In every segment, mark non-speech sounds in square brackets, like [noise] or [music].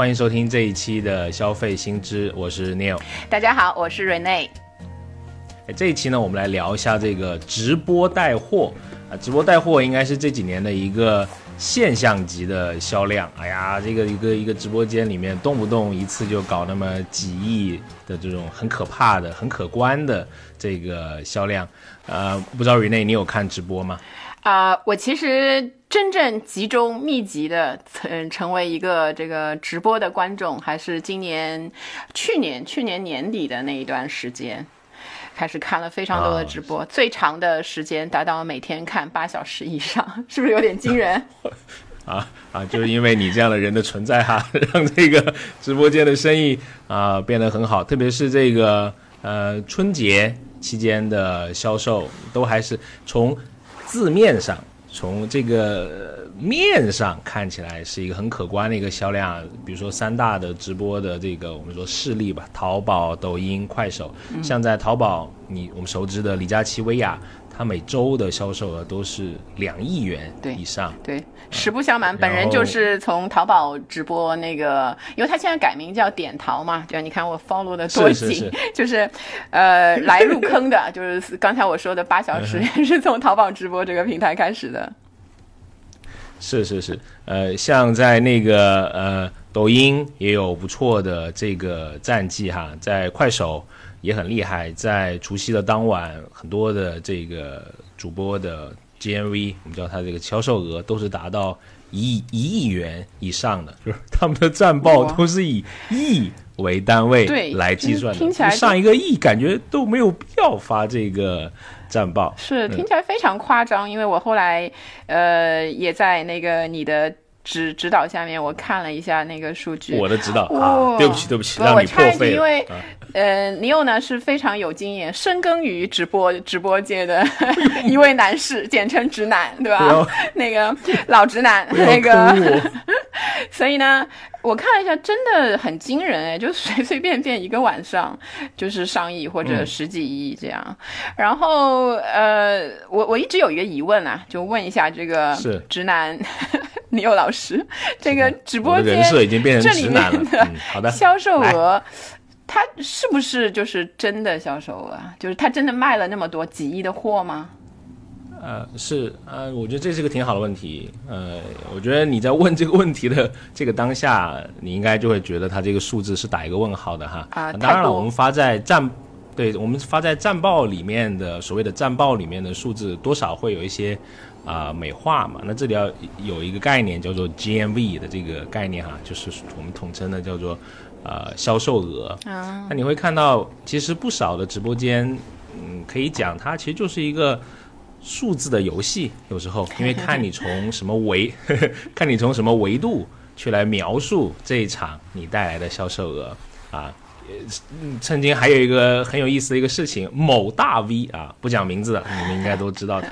欢迎收听这一期的消费新知，我是 Neil。大家好，我是 Rene。这一期呢，我们来聊一下这个直播带货啊，直播带货应该是这几年的一个现象级的销量。哎呀，这个一个一个直播间里面，动不动一次就搞那么几亿的这种很可怕的、很可观的这个销量。呃，不知道 Rene 你有看直播吗？啊，我其实真正集中密集的成成为一个这个直播的观众，还是今年、去年、去年年底的那一段时间，开始看了非常多的直播，最长的时间达到每天看八小时以上，[laughs] 是不是有点惊人？[laughs] 啊啊，就是因为你这样的人的存在哈，[laughs] 让这个直播间的生意啊变得很好，特别是这个呃春节期间的销售，都还是从。字面上，从这个面上看起来是一个很可观的一个销量。比如说三大的直播的这个我们说势力吧，淘宝、抖音、快手。像在淘宝，你我们熟知的李佳琦、薇娅。他每周的销售额都是两亿元以上。对，实不相瞒，本人就是从淘宝直播那个，因为他现在改名叫点淘嘛，对你看我 follow 的多紧，[laughs] 就是，呃，来入坑的，就是刚才我说的八小时也 [laughs] 是从淘宝直播这个平台开始的。是是是，呃，像在那个呃抖音也有不错的这个战绩哈，在快手。也很厉害，在除夕的当晚，很多的这个主播的 GMV，我们叫它这个销售额都是达到一一亿元以上的，就是他们的战报都是以亿为单位来计算的，听起来上一个亿感觉都没有必要发这个战报，是听起来非常夸张。因为我后来呃也在那个你的。指指导下面，我看了一下那个数据。我的指导啊，对不起对不起，让你破费。因为呃，尼欧呢是非常有经验，深耕于直播直播界的 [laughs] 一位男士，简称直男，对吧？那个老直男，那个。[laughs] 所以呢，我看了一下，真的很惊人哎，就随 [laughs] 随便便一个晚上就是上亿或者十几亿这样。然后呃，我我一直有一个疑问啊，就问一下这个直男。[laughs] 李佑老师，这个直播间这里面的销售额，他是不是就是真的销售额？就是他真的卖了那么多几亿的货吗？呃，是呃，我觉得这是个挺好的问题。呃，我觉得你在问这个问题的这个当下，你应该就会觉得他这个数字是打一个问号的哈。啊，当然了，我们发在战，对我们发在战报里面的所谓的战报里面的数字，多少会有一些。啊，美化嘛，那这里要有一个概念叫做 GMV 的这个概念哈，就是我们统称的叫做呃销售额。啊，那你会看到，其实不少的直播间，嗯，可以讲它其实就是一个数字的游戏。有时候，[laughs] 因为看你从什么维，[laughs] 看你从什么维度去来描述这一场你带来的销售额啊。曾经还有一个很有意思的一个事情，某大 V 啊，不讲名字的，[laughs] 你们应该都知道他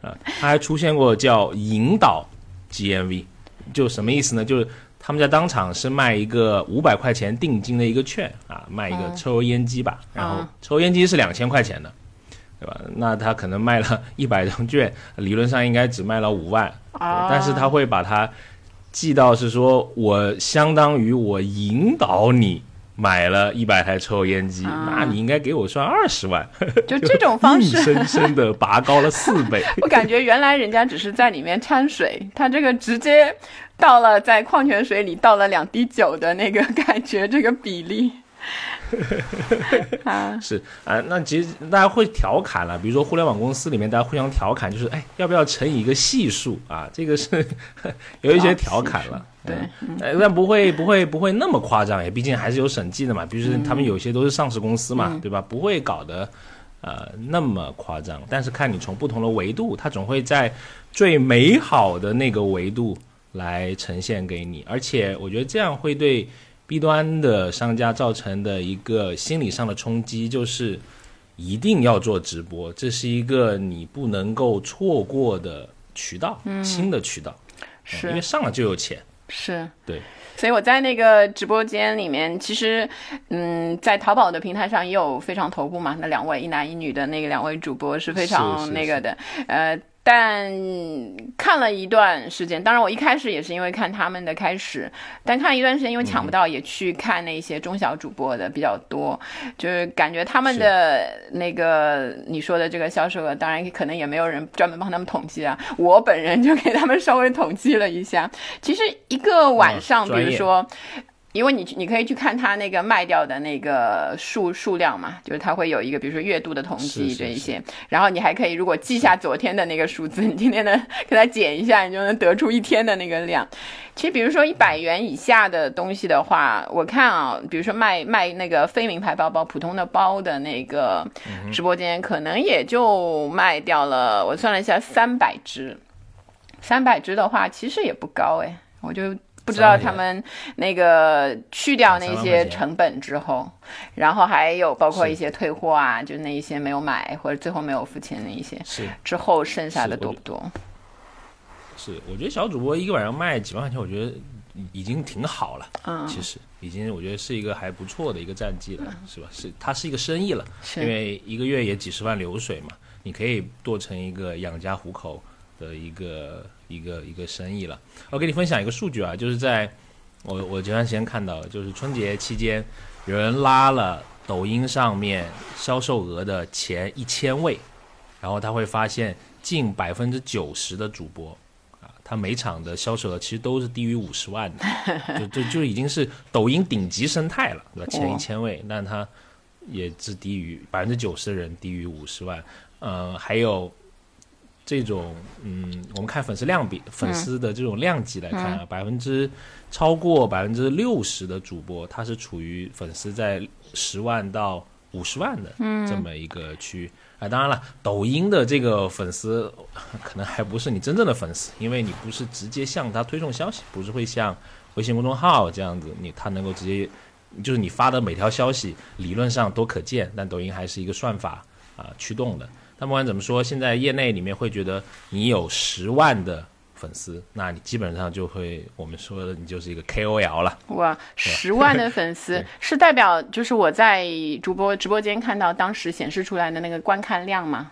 啊，他还出现过叫引导 GMV，就什么意思呢？就是他们在当场是卖一个五百块钱定金的一个券啊，卖一个抽油烟机吧，然后抽油烟机是两千块钱的，对吧？那他可能卖了 [laughs] 一百张券，理论上应该只卖了五万，但是他会把它记到是说我相当于我引导你。买了一百台抽油烟机，那你应该给我算二十万。[laughs] 就这种方式，硬生生的拔高了四倍。[laughs] 我感觉原来人家只是在里面掺水，他这个直接倒了在矿泉水里倒了两滴酒的那个感觉，这个比例。[laughs] 啊，是啊，那其实大家会调侃了，比如说互联网公司里面，大家互相调侃，就是哎，要不要乘以一个系数啊？这个是有一些调侃了，对，但不会不会不会那么夸张，也毕竟还是有审计的嘛。比如说他们有些都是上市公司嘛，对吧？不会搞得呃那么夸张。但是看你从不同的维度，它总会在最美好的那个维度来呈现给你，而且我觉得这样会对。B 端的商家造成的一个心理上的冲击，就是一定要做直播，这是一个你不能够错过的渠道，新的渠道，是因为上了就有钱，是对。所以我在那个直播间里面，其实，嗯，在淘宝的平台上也有非常头部嘛，那两位一男一女的那个两位主播是非常那个的，呃。但看了一段时间，当然我一开始也是因为看他们的开始，但看一段时间因为抢不到，也去看那些中小主播的比较多，就是感觉他们的那个你说的这个销售额，当然可能也没有人专门帮他们统计啊，我本人就给他们稍微统计了一下，其实一个晚上，比如说。因为你你可以去看它那个卖掉的那个数数量嘛，就是它会有一个，比如说月度的统计这一些，然后你还可以如果记下昨天的那个数字，你今天的给它减一下，你就能得出一天的那个量。其实比如说一百元以下的东西的话，我看啊，比如说卖卖那个非名牌包包、普通的包的那个直播间，可能也就卖掉了。我算了一下，三百只，三百只的话其实也不高哎，我就。不知道他们那个去掉那些成本之后，然后还有包括一些退货啊，就那一些没有买或者最后没有付钱那一些，是之后剩下的多不多？是，我觉得小主播一个晚上卖几万块钱，我觉得已经挺好了。嗯，其实已经我觉得是一个还不错的一个战绩了，是吧？是它是一个生意了，因为一个月也几十万流水嘛，你可以做成一个养家糊口的一个。一个一个生意了，我给你分享一个数据啊，就是在我我前段时间看到，就是春节期间有人拉了抖音上面销售额的前一千位，然后他会发现近百分之九十的主播啊，他每场的销售额其实都是低于五十万的，[laughs] 就就就已经是抖音顶级生态了，对吧？前一千位，但他也是低于百分之九十的人低于五十万，呃，还有。这种嗯，我们看粉丝量比粉丝的这种量级来看啊，百分之超过百分之六十的主播，他是处于粉丝在十万到五十万的这么一个区域啊。当然了，抖音的这个粉丝可能还不是你真正的粉丝，因为你不是直接向他推送消息，不是会像微信公众号这样子，你他能够直接就是你发的每条消息理论上都可见，但抖音还是一个算法啊驱动的。那不管怎么说，现在业内里面会觉得你有十万的粉丝，那你基本上就会我们说的你就是一个 KOL 了。哇，十万的粉丝 [laughs] 是代表就是我在主播直播间看到当时显示出来的那个观看量吗？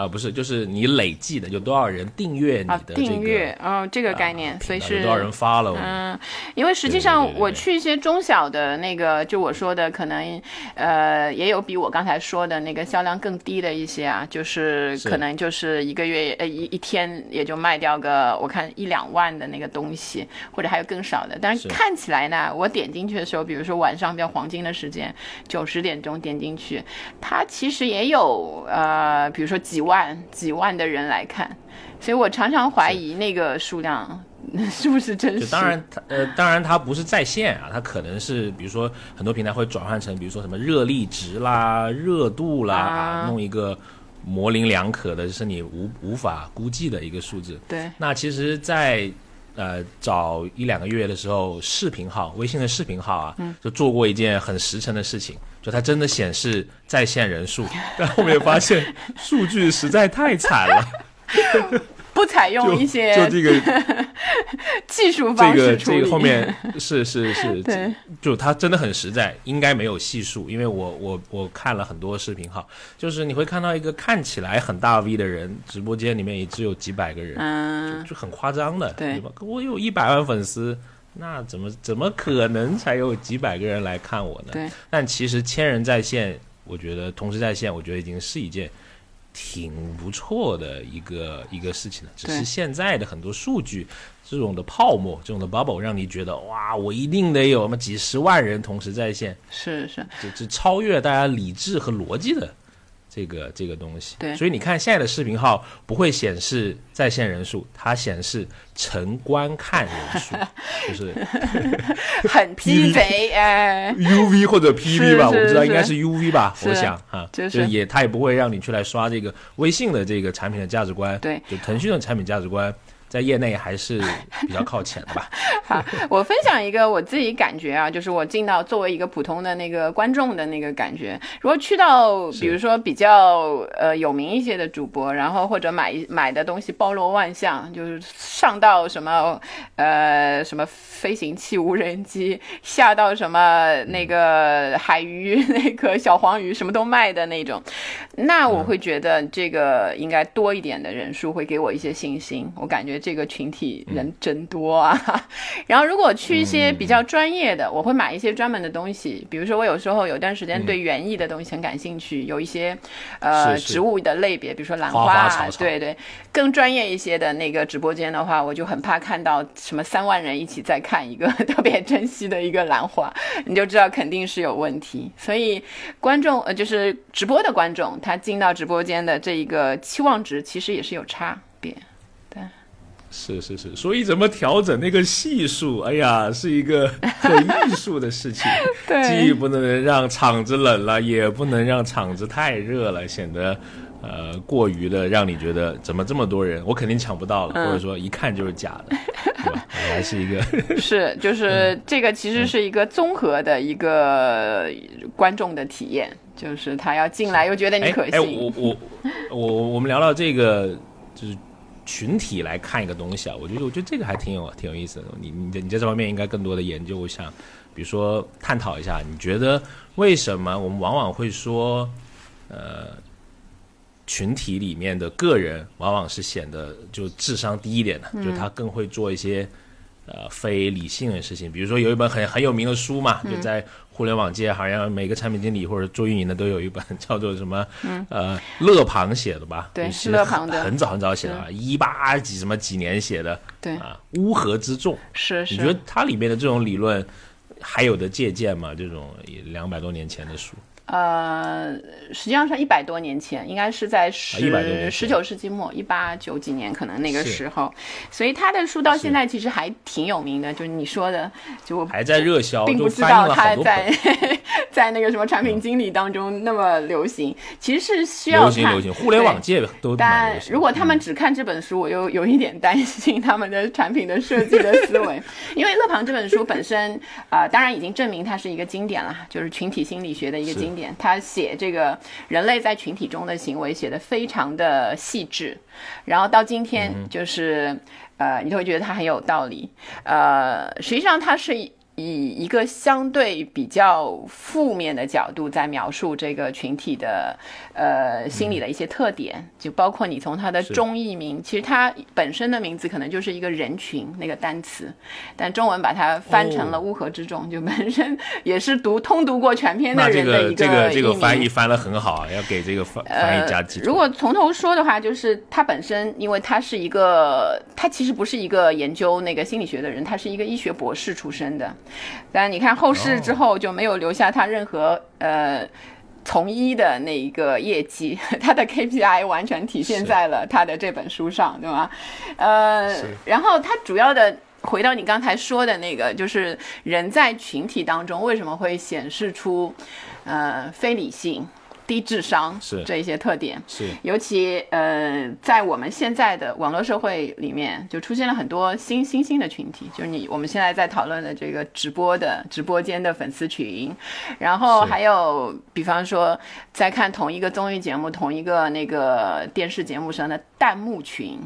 啊，不是，就是你累计的有多少人订阅你的订阅，嗯，这个概念，所以是多少人发了？嗯，因为实际上我去一些中小的那个，就我说的，可能呃也有比我刚才说的那个销量更低的一些啊，就是可能就是一个月呃一一天也就卖掉个我看一两万的那个东西，或者还有更少的。但是看起来呢，我点进去的时候，比如说晚上比较黄金的时间，九十点钟点进去，它其实也有呃，比如说几万。万几万的人来看，所以我常常怀疑那个数量是不是真实。当然，它呃，当然它不是在线啊，它可能是比如说很多平台会转换成，比如说什么热力值啦、热度啦，啊弄一个模棱两可的，是你无无法估计的一个数字。对。那其实，在呃早一两个月的时候，视频号微信的视频号啊，就做过一件很实诚的事情。就它真的显示在线人数，[laughs] 但后面发现数据实在太惨了，[laughs] 不采用一些就这个 [laughs] 技术方式这个这个后面是是是，就它真的很实在，应该没有系数，因为我我我看了很多视频哈，就是你会看到一个看起来很大 V 的人，直播间里面也只有几百个人，嗯，就很夸张的，对吧？我有一百万粉丝。那怎么怎么可能才有几百个人来看我呢？对。但其实千人在线，我觉得同时在线，我觉得已经是一件挺不错的一个一个事情了。只是现在的很多数据，这种的泡沫，这种的 bubble，让你觉得哇，我一定得有那么几十万人同时在线。是是。这这超越大家理智和逻辑的。这个这个东西，对，所以你看现在的视频号不会显示在线人数，它显示成观看人数，[laughs] 就是很鸡贼哎，UV 或者 PV 吧，我不知道应该是。UV 吧，我想啊，就是。也它也不会让你去来刷这个微信的这个产品的价值观，对，就腾讯的产品价值观在业内还是 [laughs] 比较靠前的吧。好，我分享一个我自己感觉啊，就是我进到作为一个普通的那个观众的那个感觉。如果去到比如说比较呃有名一些的主播，然后或者买买的东西包罗万象，就是上到什么呃什么飞行器、无人机，下到什么那个海鱼、那个小黄鱼，什么都卖的那种，那我会觉得这个应该多一点的人数会给我一些信心。我感觉。这个群体人真多啊，[laughs] 然后如果去一些比较专业的，我会买一些专门的东西，比如说我有时候有段时间对园艺的东西很感兴趣，有一些呃植物的类别，比如说兰花，对对，更专业一些的那个直播间的话，我就很怕看到什么三万人一起在看一个 [laughs] 特别珍惜的一个兰花，你就知道肯定是有问题。所以观众呃就是直播的观众，他进到直播间的这一个期望值其实也是有差。别。是是是，所以怎么调整那个系数？哎呀，是一个 [laughs] 很艺术的事情。[laughs] 对，既不能让场子冷了，也不能让场子太热了，显得呃过于的让你觉得怎么这么多人，我肯定抢不到了，或者说一看就是假的，对吧？[laughs] 还是一个是，就是这个其实是一个综合的一个观众的体验，就是他要进来又觉得你可惜。哎，我我我我们聊聊这个就是。群体来看一个东西啊，我觉得我觉得这个还挺有挺有意思的。你你你在这方面应该更多的研究，我想，比如说探讨一下，你觉得为什么我们往往会说，呃，群体里面的个人往往是显得就智商低一点的，就他更会做一些呃非理性的事情。比如说有一本很很有名的书嘛，就在。互联网界好像每个产品经理或者做运营的都有一本 [laughs] 叫做什么？呃，乐庞写的吧？对，是乐庞的，很早很早写的，一八几什么几年写的？对啊，乌合之众是是。你觉得它里面的这种理论还有的借鉴吗？这种两百多年前的书？呃，实际上是一百多年前，应该是在十十九世纪末，一八九几年，可能那个时候，所以他的书到现在其实还挺有名的。就是你说的，就还在热销，并不知道他在 [laughs] 在那个什么产品经理当中那么流行。其实是需要流行流行，互联网界都。但如果他们只看这本书，我又有一点担心他们的产品的设计的思维，[laughs] 因为勒庞这本书本身啊，当然已经证明它是一个经典了，就是群体心理学的一个经典。他写这个人类在群体中的行为写的非常的细致，然后到今天就是，呃，你会觉得他很有道理，呃，实际上他是。以一个相对比较负面的角度在描述这个群体的呃心理的一些特点，就包括你从它的中译名，其实它本身的名字可能就是一个人群那个单词，但中文把它翻成了乌合之众，就本身 [laughs] 也是读通读过全篇的人的一个这个这个翻译翻得很好，要给这个翻翻译加记。如果从头说的话，就是他本身，因为他是一个，他其实不是一个研究那个心理学的人，他是一个医学博士出身的。但你看后世之后就没有留下他任何呃从医的那一个业绩，他的 KPI 完全体现在了他的这本书上，对吗？呃，然后他主要的回到你刚才说的那个，就是人在群体当中为什么会显示出呃非理性。低智商是。这一些特点，是。尤其呃，在我们现在的网络社会里面，就出现了很多新新兴的群体，就是你我们现在在讨论的这个直播的直播间的粉丝群，然后还有比方说在看同一个综艺节目、同一个那个电视节目上的弹幕群，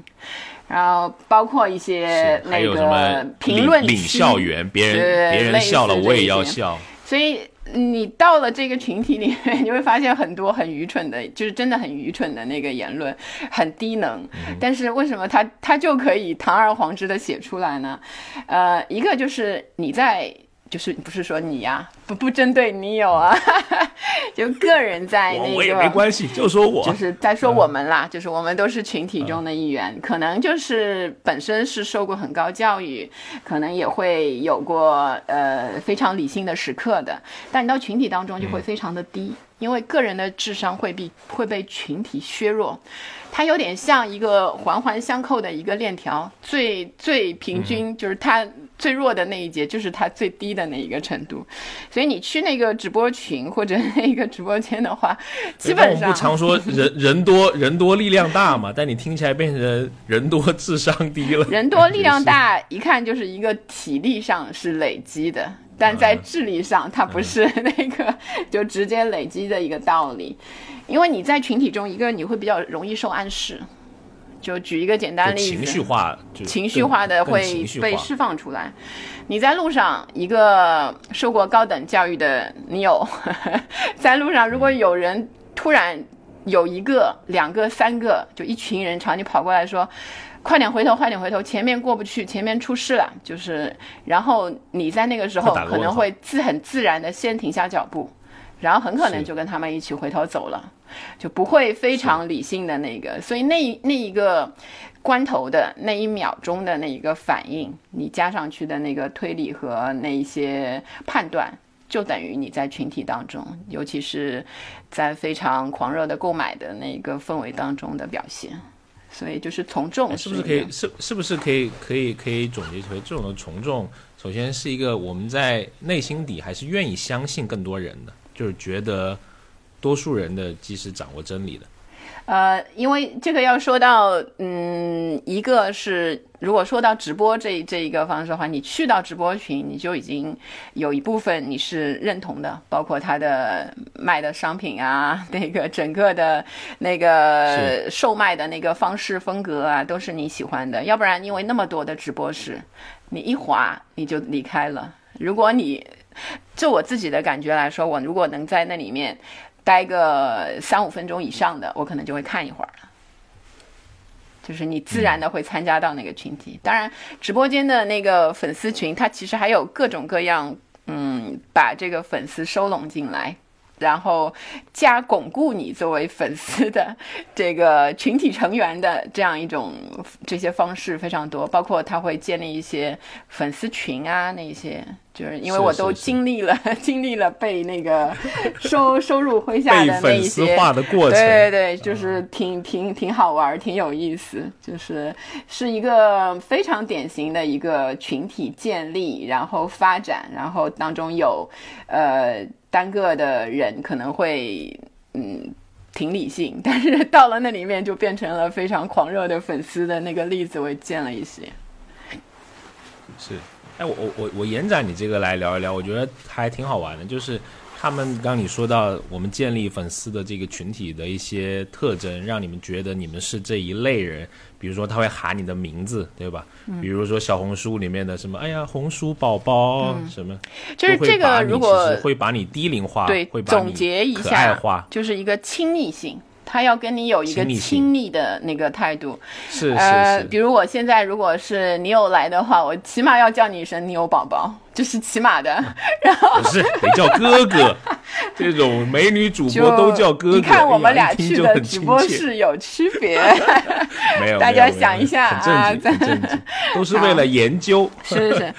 然后包括一些那个评论领校园，别人别人笑了我也要笑，所以。你到了这个群体里面，你会发现很多很愚蠢的，就是真的很愚蠢的那个言论，很低能。但是为什么他他就可以堂而皇之的写出来呢？呃，一个就是你在。就是不是说你呀，不不针对你有啊，[laughs] 就个人在那个，我也没关系，就说我就是在说我们啦，就是我们都是群体中的一员，可能就是本身是受过很高教育，可能也会有过呃非常理性的时刻的，但你到群体当中就会非常的低。因为个人的智商会被会被群体削弱。它有点像一个环环相扣的一个链条，最最平均就是它最弱的那一节，就是它最低的那一个程度。所以你去那个直播群或者那个直播间的话，基本上不常说人人多人多力量大嘛，但你听起来变成人多智商低了。人多力量大，一看就是一个体力上是累积的，但在智力上它不是那个就直接累积的一个道理。因为你在群体中，一个你会比较容易受暗示。就举一个简单例子，情绪化，情绪化的会被释放出来。你在路上，一个受过高等教育的你有，[laughs] 在路上，如果有人突然有一个、两个、三个，就一群人朝你跑过来说：“快点回头，快点回头，前面过不去，前面出事了。”就是，然后你在那个时候可能会自很自然的先停下脚步。然后很可能就跟他们一起回头走了，就不会非常理性的那个，所以那那一个关头的那一秒钟的那一个反应，你加上去的那个推理和那一些判断，就等于你在群体当中，尤其是在非常狂热的购买的那个氛围当中的表现。所以就是从众，是不是可以是是不是可以可以可以总结为这种的从众，首先是一个我们在内心底还是愿意相信更多人的。就是觉得多数人的即使掌握真理的，呃，因为这个要说到，嗯，一个是如果说到直播这这一个方式的话，你去到直播群，你就已经有一部分你是认同的，包括他的卖的商品啊，那个整个的那个售卖的那个方式风格啊，都是你喜欢的。要不然，因为那么多的直播室，你一滑你就离开了。如果你就我自己的感觉来说，我如果能在那里面待个三五分钟以上的，我可能就会看一会儿了。就是你自然的会参加到那个群体。当然，直播间的那个粉丝群，它其实还有各种各样，嗯，把这个粉丝收拢进来。然后加巩固你作为粉丝的这个群体成员的这样一种这些方式非常多，包括他会建立一些粉丝群啊，那些就是因为我都经历了经历了被那个收收入麾下的那一些化的过程，对对对，就是挺挺挺好玩，挺有意思，就是是一个非常典型的一个群体建立，然后发展，然后当中有呃。单个的人可能会嗯挺理性，但是到了那里面就变成了非常狂热的粉丝的那个例子，我也见了一些。是，哎，我我我我延展你这个来聊一聊，我觉得还挺好玩的，就是他们刚你说到我们建立粉丝的这个群体的一些特征，让你们觉得你们是这一类人。比如说他会喊你的名字，对吧？比如说小红书里面的什么，哎呀，红薯宝宝什么，就是这个如果会把你低龄化，对，会总结一下，就是一个亲密性。他要跟你有一个亲密的那个态度，是是是。比如我现在如果是你有来的话，我起码要叫你一声“你有宝宝”，这是起码的。[laughs] 然后不是得叫哥哥，[laughs] 这种美女主播都叫哥哥。你看我们俩去的直播室有区别，没有？大家想一下啊，很正经，都是为了研究。是 [laughs] 是是。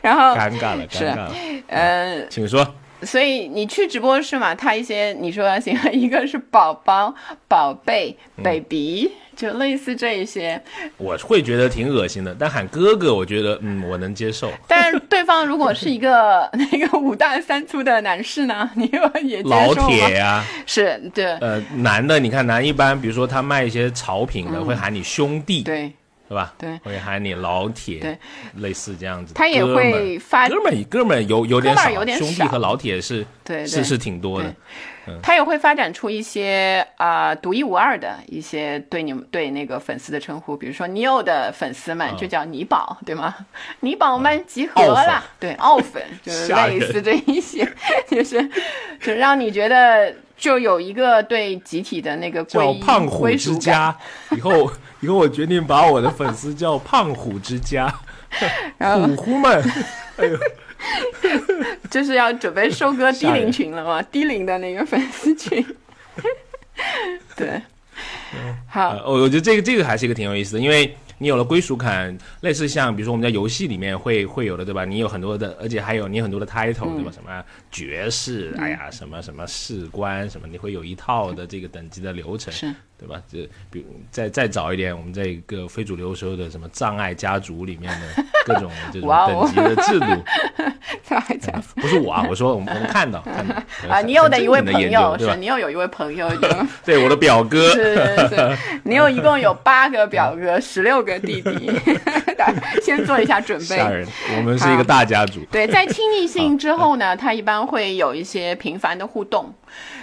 然后尴尬了，尴尬了。呃，请说。所以你去直播室嘛？他一些你说行，一个是宝宝、宝贝、baby，就类似这一些。我会觉得挺恶心的，但喊哥哥，我觉得嗯，我能接受。但是对方如果是一个 [laughs] 那个五大三粗的男士呢？你也老铁呀？是对。呃，男的，你看男一般，比如说他卖一些潮品的，会喊你兄弟。对。是吧？对，会喊你老铁，对，类似这样子。他也会发哥们儿，哥们儿有有点少，兄弟和老铁是，对，是是挺多的。他也会发展出一些啊独一无二的一些对你们对那个粉丝的称呼，比如说你有的粉丝们就叫你宝，对吗？你宝们集合了，对，奥粉就是类似这一些，[laughs] 就是就让你觉得就有一个对集体的那个叫胖虎之家，以后。[laughs] 以后我决定把我的粉丝叫“胖虎之家”，虎虎们，[laughs] 哎呦，就是要准备收割低龄群了嘛？低龄的那个粉丝群，[laughs] 对，好，我我觉得这个这个还是一个挺有意思的，因为你有了归属感，类似像比如说我们在游戏里面会会有的，对吧？你有很多的，而且还有你很多的 title，对吧？什么爵士，哎呀，什么什么士官，什么你会有一套的这个等级的流程，对吧？这比再再早一点，我们在一个非主流时候的什么障碍家族里面的各种这种等级的制度，障碍家族不是我啊，我说我们我们看到 [laughs] 看到啊，你有的一位朋友是你又有一位朋友，[laughs] 对我的表哥，[laughs] 是是是，你有一共有八个表哥，十六个弟弟，先做一下准备。吓人，我们是一个大家族。对，在亲密性之后呢，他一般会有一些频繁的互动，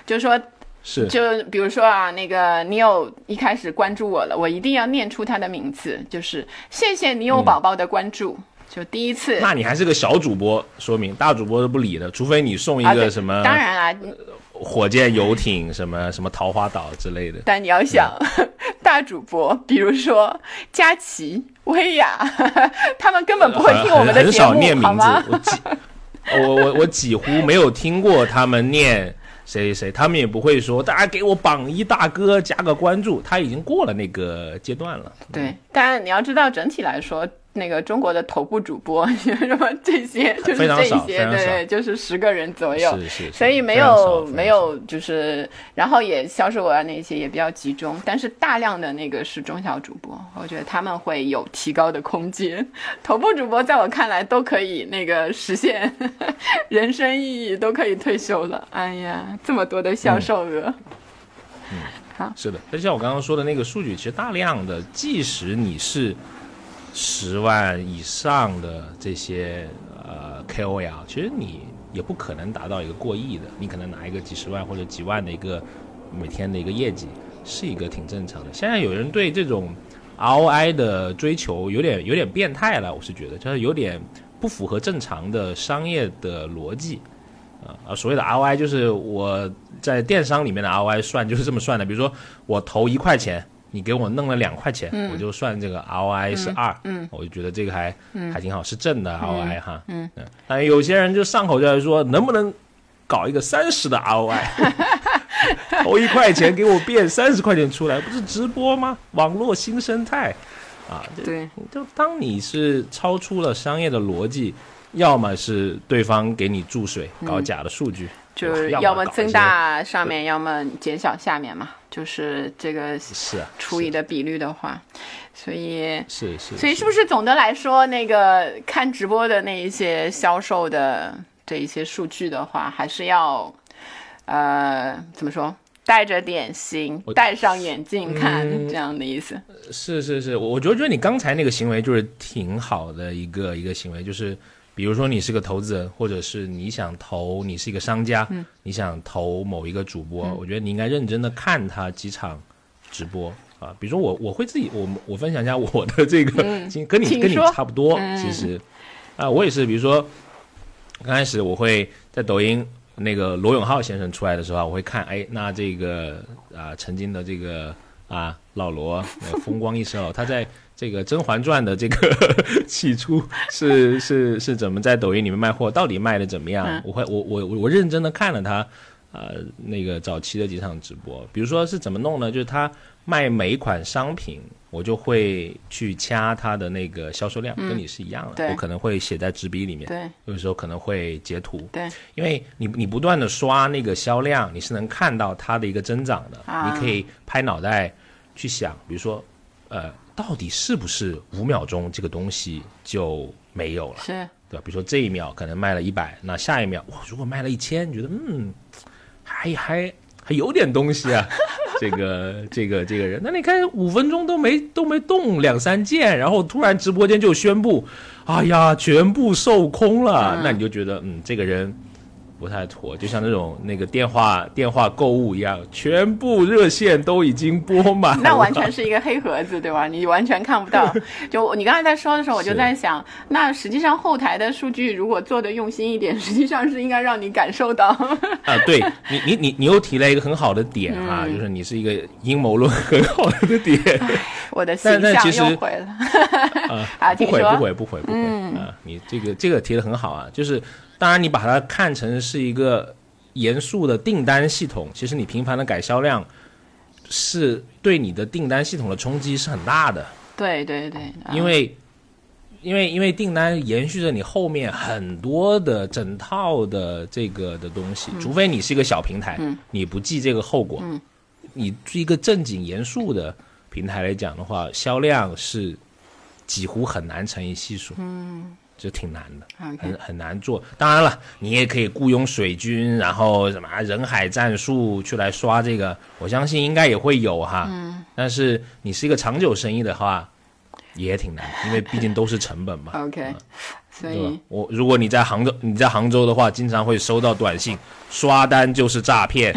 就是说，是，就比如说啊，那个你有一开始关注我了，我一定要念出他的名字，就是谢谢你有宝宝的关注。就第一次，那你还是个小主播，说明大主播都不理的，除非你送一个什么，当然啦，火箭游艇什么什么桃花岛之类的。但你要想，大主播，比如说佳琪、薇娅，[laughs] 他们根本不会听我们的节目，好吗？我几，[laughs] 我我我几乎没有听过他们念谁谁，他们也不会说大家给我榜一大哥加个关注，他已经过了那个阶段了。对，但你要知道，整体来说。那个中国的头部主播 [laughs] 什么这些，[laughs] 就是这些，对，就是十个人左右，是是，所以没有没有，就是然后也销售额那些也比较集中，但是大量的那个是中小主播，我觉得他们会有提高的空间。[laughs] 头部主播在我看来都可以那个实现人生意义，都可以退休了。哎呀，这么多的销售额，嗯，好，是的，就像我刚刚说的那个数据，其实大量的，即使你是。十万以上的这些呃 KOL，其实你也不可能达到一个过亿的，你可能拿一个几十万或者几万的一个每天的一个业绩，是一个挺正常的。现在有人对这种 ROI 的追求有点有点变态了，我是觉得就是有点不符合正常的商业的逻辑啊啊，所谓的 ROI 就是我在电商里面的 ROI 算就是这么算的，比如说我投一块钱。你给我弄了两块钱，我就算这个 ROI 是二，嗯。我就觉得这个还还挺好，是正的 ROI 哈。嗯，但有些人就上口就来说，能不能搞一个三十的 ROI？投 [laughs] 一块钱给我变三十块钱出来，不是直播吗？网络新生态。啊，对，就当你是超出了商业的逻辑，要么是对方给你注水搞假的数据。就是要么增大上面，要么减小下面嘛，就是这个是除以的比率的话，所以是是，所以是不是总的来说，那个看直播的那一些销售的这一些数据的话，还是要呃怎么说，带着点心，戴上眼镜看这样的意思。是是是，我我觉得觉得你刚才那个行为就是挺好的一个一个行为，就是。比如说你是个投资人，或者是你想投，你是一个商家，你想投某一个主播，我觉得你应该认真的看他几场直播啊。比如说我我会自己我我分享一下我的这个，[laughs] 跟你跟你差不多，其实啊，我也是。比如说刚开始我会在抖音那个罗永浩先生出来的时候，我会看，哎，那这个啊曾经的这个啊老罗 [laughs] 风光一时哦，他在。这个《甄嬛传》的这个 [laughs] 起初是是是怎么在抖音里面卖货？到底卖的怎么样？我会我我我认真的看了他，呃，那个早期的几场直播。比如说是怎么弄呢？就是他卖每一款商品，我就会去掐它的那个销售量，跟你是一样的。我可能会写在纸笔里面，对，有时候可能会截图，对，因为你你不断的刷那个销量，你是能看到它的一个增长的。你可以拍脑袋去想，比如说，呃。到底是不是五秒钟这个东西就没有了？是，对吧？比如说这一秒可能卖了一百，那下一秒哇，如果卖了一千，你觉得嗯，还还还有点东西啊，[laughs] 这个这个这个人，那你看五分钟都没都没动两三件，然后突然直播间就宣布，哎呀，全部售空了，那你就觉得嗯，这个人。不太妥，就像那种那个电话电话购物一样，全部热线都已经拨满，[laughs] 那完全是一个黑盒子，对吧？你完全看不到。[laughs] 就你刚才在说的时候，我就在想，那实际上后台的数据如果做的用心一点，实际上是应该让你感受到。啊，对你你你你又提了一个很好的点啊，就是你是一个阴谋论很好的点。我的形象又毁了。啊，[laughs] 不毁不毁不毁不毁啊！你这个这个提的很好啊，就是。当然，你把它看成是一个严肃的订单系统，其实你频繁的改销量，是对你的订单系统的冲击是很大的。对对对，因为因为因为订单延续着你后面很多的整套的这个的东西，除非你是一个小平台，你不计这个后果，你一个正经严肃的平台来讲的话，销量是几乎很难乘以系数。嗯。就挺难的，很很难做。当然了，你也可以雇佣水军，然后什么人海战术去来刷这个，我相信应该也会有哈。嗯。但是你是一个长久生意的话，也挺难，因为毕竟都是成本嘛。OK。所以，我如果你在杭州，你在杭州的话，经常会收到短信，刷单就是诈骗。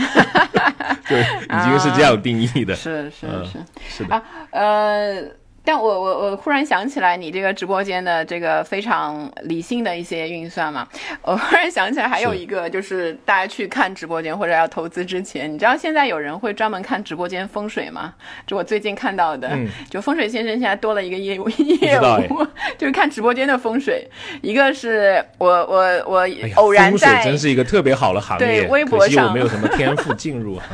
[laughs] 对，已经是这样定义的。是是是是的。呃。但我我我忽然想起来，你这个直播间的这个非常理性的一些运算嘛，我忽然想起来还有一个，就是大家去看直播间或者要投资之前，你知道现在有人会专门看直播间风水吗？就我最近看到的，就风水先生现在多了一个业务业务，就是看直播间的风水。一个是我我我偶然在风水真是一个特别好的行业，对微博上我没有什么天赋进入啊。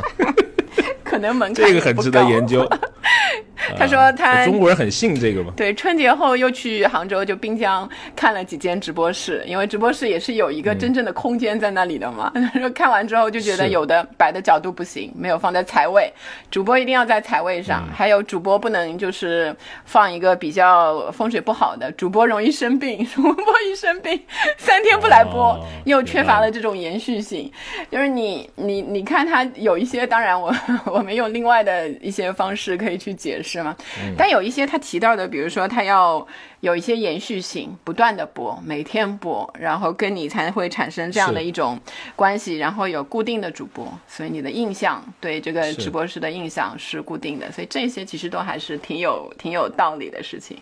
[laughs] 可能门槛这个很值得研究。[laughs] [laughs] 他说他中国人很信这个嘛？对，春节后又去杭州就滨江看了几间直播室，因为直播室也是有一个真正的空间在那里的嘛。[laughs] 他说看完之后就觉得有的摆的角度不行，没有放在财位，主播一定要在财位上，还有主播不能就是放一个比较风水不好的，主播容易生病，[laughs] 主播一生病三天不来播，又缺乏了这种延续性。就是你你你看他有一些，当然我我们用另外的一些方式可以去解释。是吗？但有一些他提到的，比如说他要有一些延续性，不断的播，每天播，然后跟你才会产生这样的一种关系，然后有固定的主播，所以你的印象对这个直播室的印象是固定的，所以这些其实都还是挺有挺有道理的事情。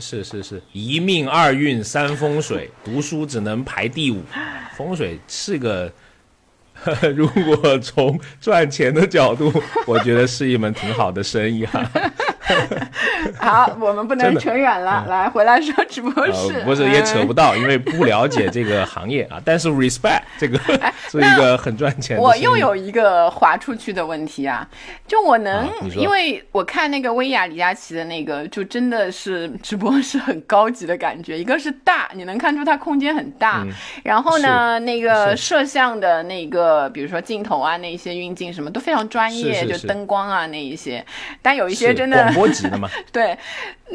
是是是，一命二运三风水，读书只能排第五，风水是个。[laughs] 如果从赚钱的角度，我觉得是一门挺好的生意哈。[laughs] 好，我们不能扯远了，来回来说直播室，不是也扯不到，因为不了解这个行业啊。[laughs] 但是 respect 这个 [laughs] 是一个很赚钱。我又有一个划出去的问题啊，就我能，因为我看那个薇娅李佳琦的那个，就真的是直播室很高级的感觉。一个是大，你能看出它空间很大，然后呢，那个摄像的那个，比如说镜头啊，那些运镜什么都非常专业，就灯光啊那一些。但有一些真的。波及的嘛，[laughs] 对，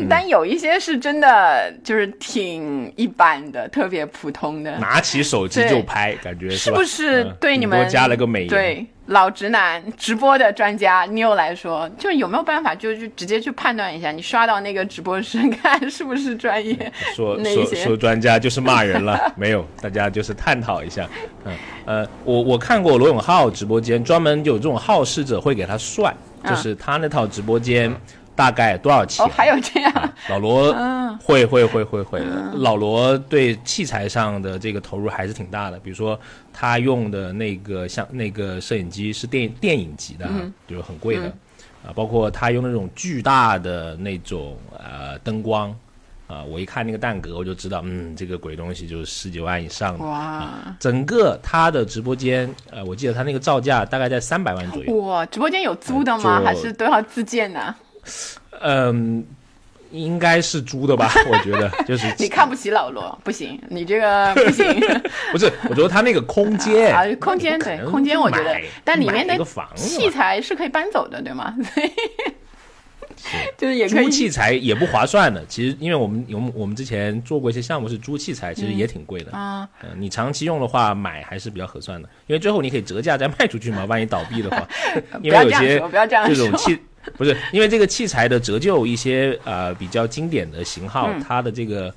但有一些是真的，就是挺一般的，特别普通的。拿起手机就拍，感觉是不是？对你们加了个美颜对老直男直播的专家 New 来说，就有没有办法，就就直接去判断一下，你刷到那个直播室看是不是专业？说说说专家就是骂人了，没有，大家就是探讨一下。嗯呃，我我看过罗永浩直播间，专门有这种好事者会给他算，就是他那套直播间。大概多少钱？哦，还有这样，老罗嗯会会会会会，老罗对器材上的这个投入还是挺大的。比如说他用的那个像那个摄影机是电电影级的，就是很贵的啊。包括他用那种巨大的那种呃灯光啊，我一看那个蛋格我就知道，嗯，这个鬼东西就是十几万以上的。哇！整个他的直播间，呃，我记得他那个造价大概在三百万左右。哇！直播间有租的吗？还是都要自建呢？嗯，应该是租的吧？我觉得就是 [laughs] 你看不起老罗，不行，你这个 [laughs] 不行。不是，我觉得他那个空间啊，空间对空间，我觉得，但里面的器材是可以搬走的，对吗？[laughs] 就是也可以租器材也不划算的。其实，因为我们有我们之前做过一些项目是租器材，其实也挺贵的啊。嗯，你长期用的话，买还是比较合算的，因为最后你可以折价再卖出去嘛。万一倒闭的话，因为有些这种器。[laughs] 不是因为这个器材的折旧，一些呃比较经典的型号，它的这个。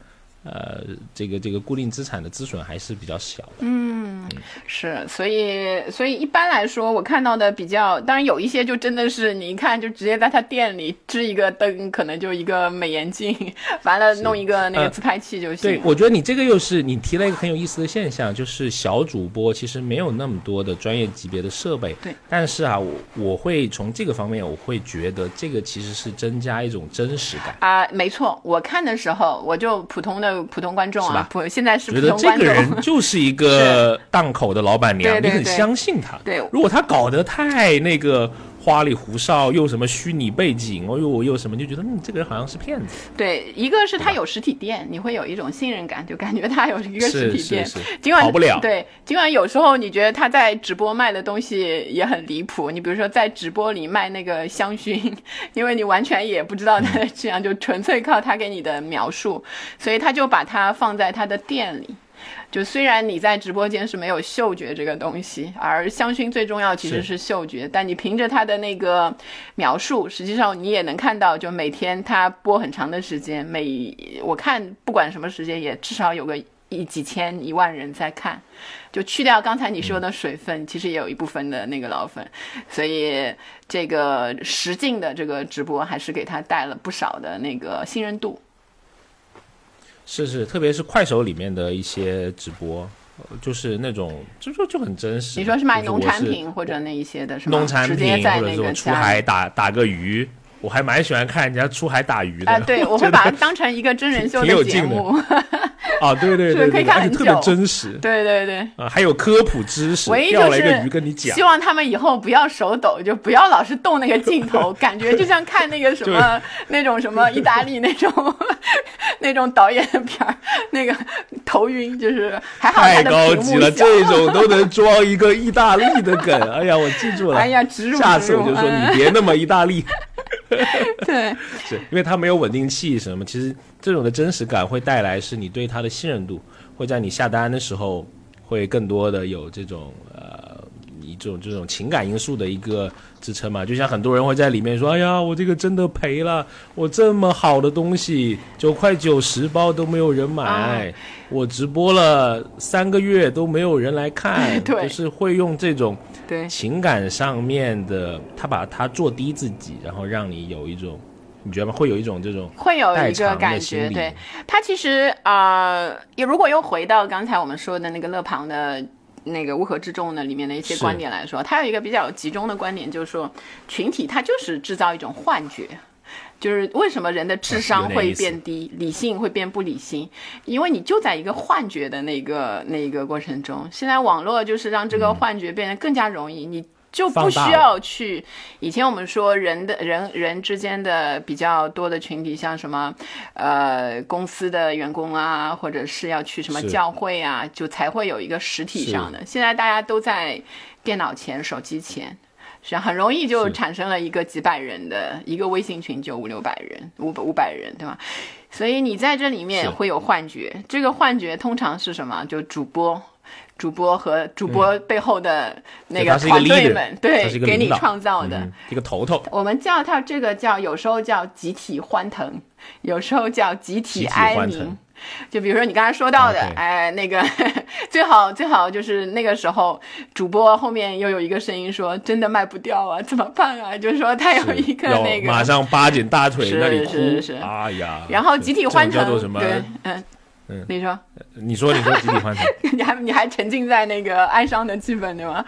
呃，这个这个固定资产的资损还是比较小的。嗯，是，所以所以一般来说，我看到的比较，当然有一些就真的是你一看就直接在他店里支一个灯，可能就一个美颜镜，[laughs] 完了弄一个那个自拍器就行。对，我觉得你这个又是你提了一个很有意思的现象，就是小主播其实没有那么多的专业级别的设备。对，但是啊，我我会从这个方面，我会觉得这个其实是增加一种真实感啊。没错，我看的时候我就普通的。普通观众啊，普现在是觉得这个人就是一个 [laughs] 档口的老板娘，你很相信他。对，如果他搞得太那个花里胡哨，又什么虚拟背景，哦呦，又什么，就觉得嗯，这个人好像是骗子。对，一个是他有实体店，你会有一种信任感，就感觉他有一个实体店。是是是，尽管跑不了。对，尽管有时候你觉得他在直播卖的东西也很离谱，你比如说在直播里卖那个香薰，因为你完全也不知道他的质量，就纯粹靠他给你的描述，所以他就把它放在他的店里。就虽然你在直播间是没有嗅觉这个东西，而香薰最重要其实是。嗅觉，但你凭着它的那个描述，实际上你也能看到，就每天它播很长的时间，每我看不管什么时间也至少有个一几千一万人在看，就去掉刚才你说的水分，其实也有一部分的那个老粉，所以这个实境的这个直播还是给他带了不少的那个信任度。是是，特别是快手里面的一些直播，就是那种就就就很真实。你说是卖农产品或者那一些的，是吗？农产品或者说出海打打个鱼，我还蛮喜欢看人家出海打鱼的。啊，对，[laughs] 我会把它当成一个真人秀的节目。[laughs] [laughs] 啊，对对对，可以看很特别真实。对对对，啊，还有科普知识，唯一就是鱼跟你讲，希望他们以后不要手抖，就不要老是动那个镜头，[laughs] 感觉就像看那个什么那种什么 [laughs] 意大利那种那种导演的片儿，那个头晕，就是还好太高级了，这种都能装一个意大利的梗。哎呀，我记住了，哎呀，植入，下次我就说你别那么意大利。对，是因为它没有稳定器什么，其实这种的真实感会带来是你对它的信任度，会在你下单的时候会更多的有这种呃一种这种情感因素的一个支撑嘛。就像很多人会在里面说：“哎呀，我这个真的赔了，我这么好的东西九块九十包都没有人买，我直播了三个月都没有人来看。”就是会用这种。情感上面的，他把它做低自己，然后让你有一种，你觉得吗？会有一种这种会有一个感觉，对他其实啊，也如果又回到刚才我们说的那个勒庞的那个乌合之众的里面的一些观点来说，他有一个比较集中的观点，就是说群体它就是制造一种幻觉。就是为什么人的智商会变低，理性会变不理性？因为你就在一个幻觉的那个那一个过程中。现在网络就是让这个幻觉变得更加容易，你就不需要去。以前我们说人的人人之间的比较多的群体，像什么呃公司的员工啊，或者是要去什么教会啊，就才会有一个实体上的。现在大家都在电脑前、手机前。是很容易就产生了一个几百人的一个微信群，就五六百人，五五百人，对吧？所以你在这里面会有幻觉，这个幻觉通常是什么？就主播、主播和主播背后的那个团队们，对，给你创造的一个头头。我们叫它这个叫，有时候叫集体欢腾，有时候叫集体哀鸣。就比如说你刚才说到的，哎，那个 [laughs] 最好最好就是那个时候，主播后面又有一个声音说：“真的卖不掉啊，怎么办啊？”就是说他有一个那个马上扒紧大腿那里哭，哎呀，然后集体欢腾，对，嗯。嗯，你说，你说，你说集体欢腾，[laughs] 你还你还沉浸在那个哀伤的气氛对吗？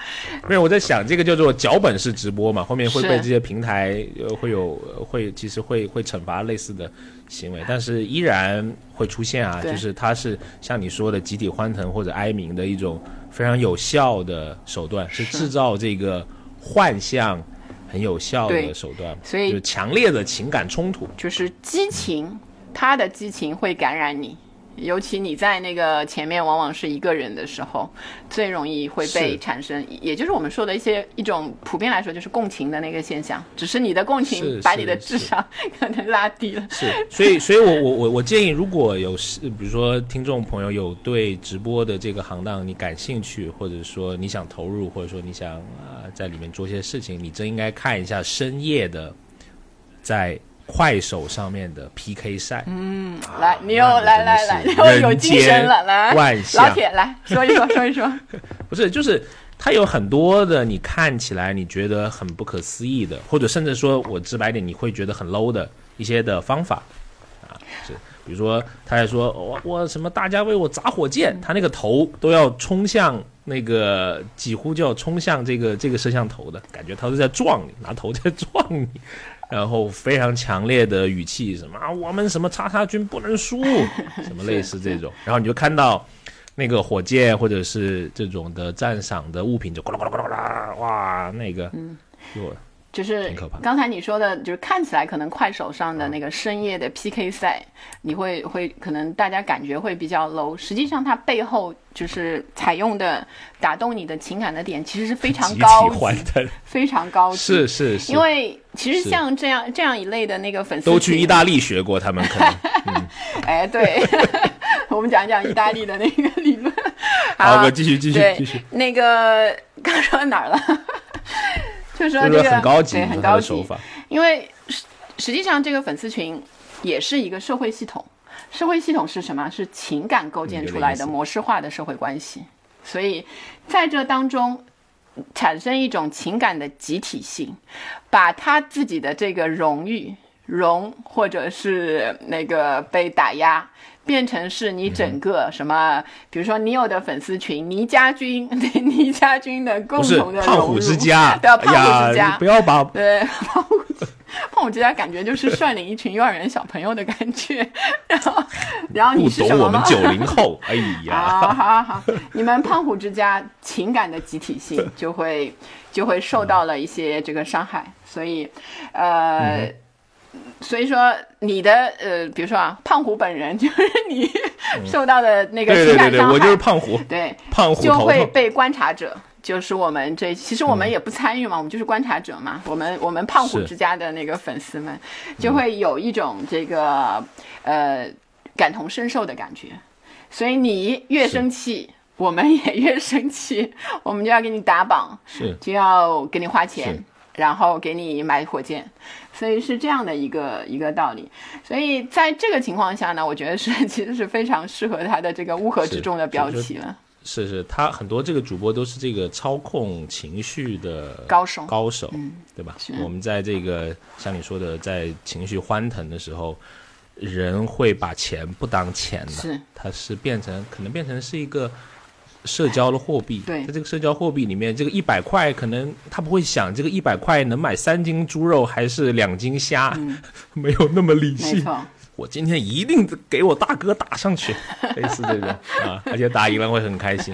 没有，我在想这个叫做脚本式直播嘛，后面会被这些平台呃会有会其实会会惩罚类似的行为，但是依然会出现啊，就是它是像你说的集体欢腾或者哀鸣的一种非常有效的手段，是制造这个幻象很有效的手段，所以就强烈的情感冲突。就是激情，他的激情会感染你。尤其你在那个前面往往是一个人的时候，最容易会被产生，也就是我们说的一些一种普遍来说就是共情的那个现象。只是你的共情把你的智商 [laughs] 可能拉低了。是，所以，所以我我我我建议，如果有是比如说听众朋友有对直播的这个行当你感兴趣，或者说你想投入，或者说你想啊在里面做些事情，你真应该看一下深夜的在。快手上面的 PK 赛，嗯，来，你又来来来，[laughs] 又有精神了，来，老铁来说一说，说一说，[laughs] 不是，就是他有很多的，你看起来你觉得很不可思议的，或者甚至说我直白点，你会觉得很 low 的一些的方法啊，是，比如说他还说我我什么大家为我砸火箭，他那个头都要冲向那个几乎就要冲向这个这个摄像头的感觉，他都在撞你，拿头在撞你。然后非常强烈的语气，什么啊，我们什么叉叉军不能输，[laughs] 什么类似这种。然后你就看到那个火箭或者是这种的赞赏的物品就咕啦咕啦咕啦哇，那个，嗯，就是刚才你说的，就是看起来可能快手上的那个深夜的 PK 赛，你会会可能大家感觉会比较 low，实际上它背后就是采用的打动你的情感的点，其实是非常高级，非常高级。是是是。因为其实像这样这样一类的那个粉丝都去意大利学过，他们可能。[laughs] 哎，对，[laughs] 我们讲讲意大利的那个理论。好，继续继续继续。那个刚说到哪儿了？[laughs] 就说这个很高级，很高级。因为实实际上这个粉丝群也是一个社会系统，社会系统是什么？是情感构建出来的模式化的社会关系。所以在这当中产生一种情感的集体性，把他自己的这个荣誉、荣或者是那个被打压。变成是你整个什么，比如说你有的粉丝群，倪家军，[laughs] 对倪家军的共同的胖虎之家，对 [laughs] 胖虎之家，不要把对胖虎胖虎之家感觉就是率领一群幼儿园小朋友的感觉，然后然后你是什么？我们九零后，[laughs] 哎呀，好好好，你们胖虎之家情感的集体性就会就会受到了一些这个伤害，所以呃。所以说，你的呃，比如说啊，胖虎本人 [laughs] 就是你受到的那个情感伤害，我就是胖虎，对，胖虎就会被观察者，就是我们这，其实我们也不参与嘛，我们就是观察者嘛，我们我们胖虎之家的那个粉丝们，就会有一种这个呃感同身受的感觉，所以你越生气，我们也越生气，我们就要给你打榜，是，就要给你花钱。然后给你买火箭，所以是这样的一个一个道理。所以在这个情况下呢，我觉得是其实是非常适合他的这个乌合之众的标题了。是是，他很多这个主播都是这个操控情绪的高手高手，对吧？我们在这个像你说的，在情绪欢腾的时候，人会把钱不当钱的，是，它是变成可能变成是一个。社交的货币，对在这个社交货币里面，这个一百块可能他不会想这个一百块能买三斤猪肉还是两斤虾，[laughs] 没有那么理性。我今天一定给我大哥打上去，[laughs] 类似这种啊，而且打赢了会很开心，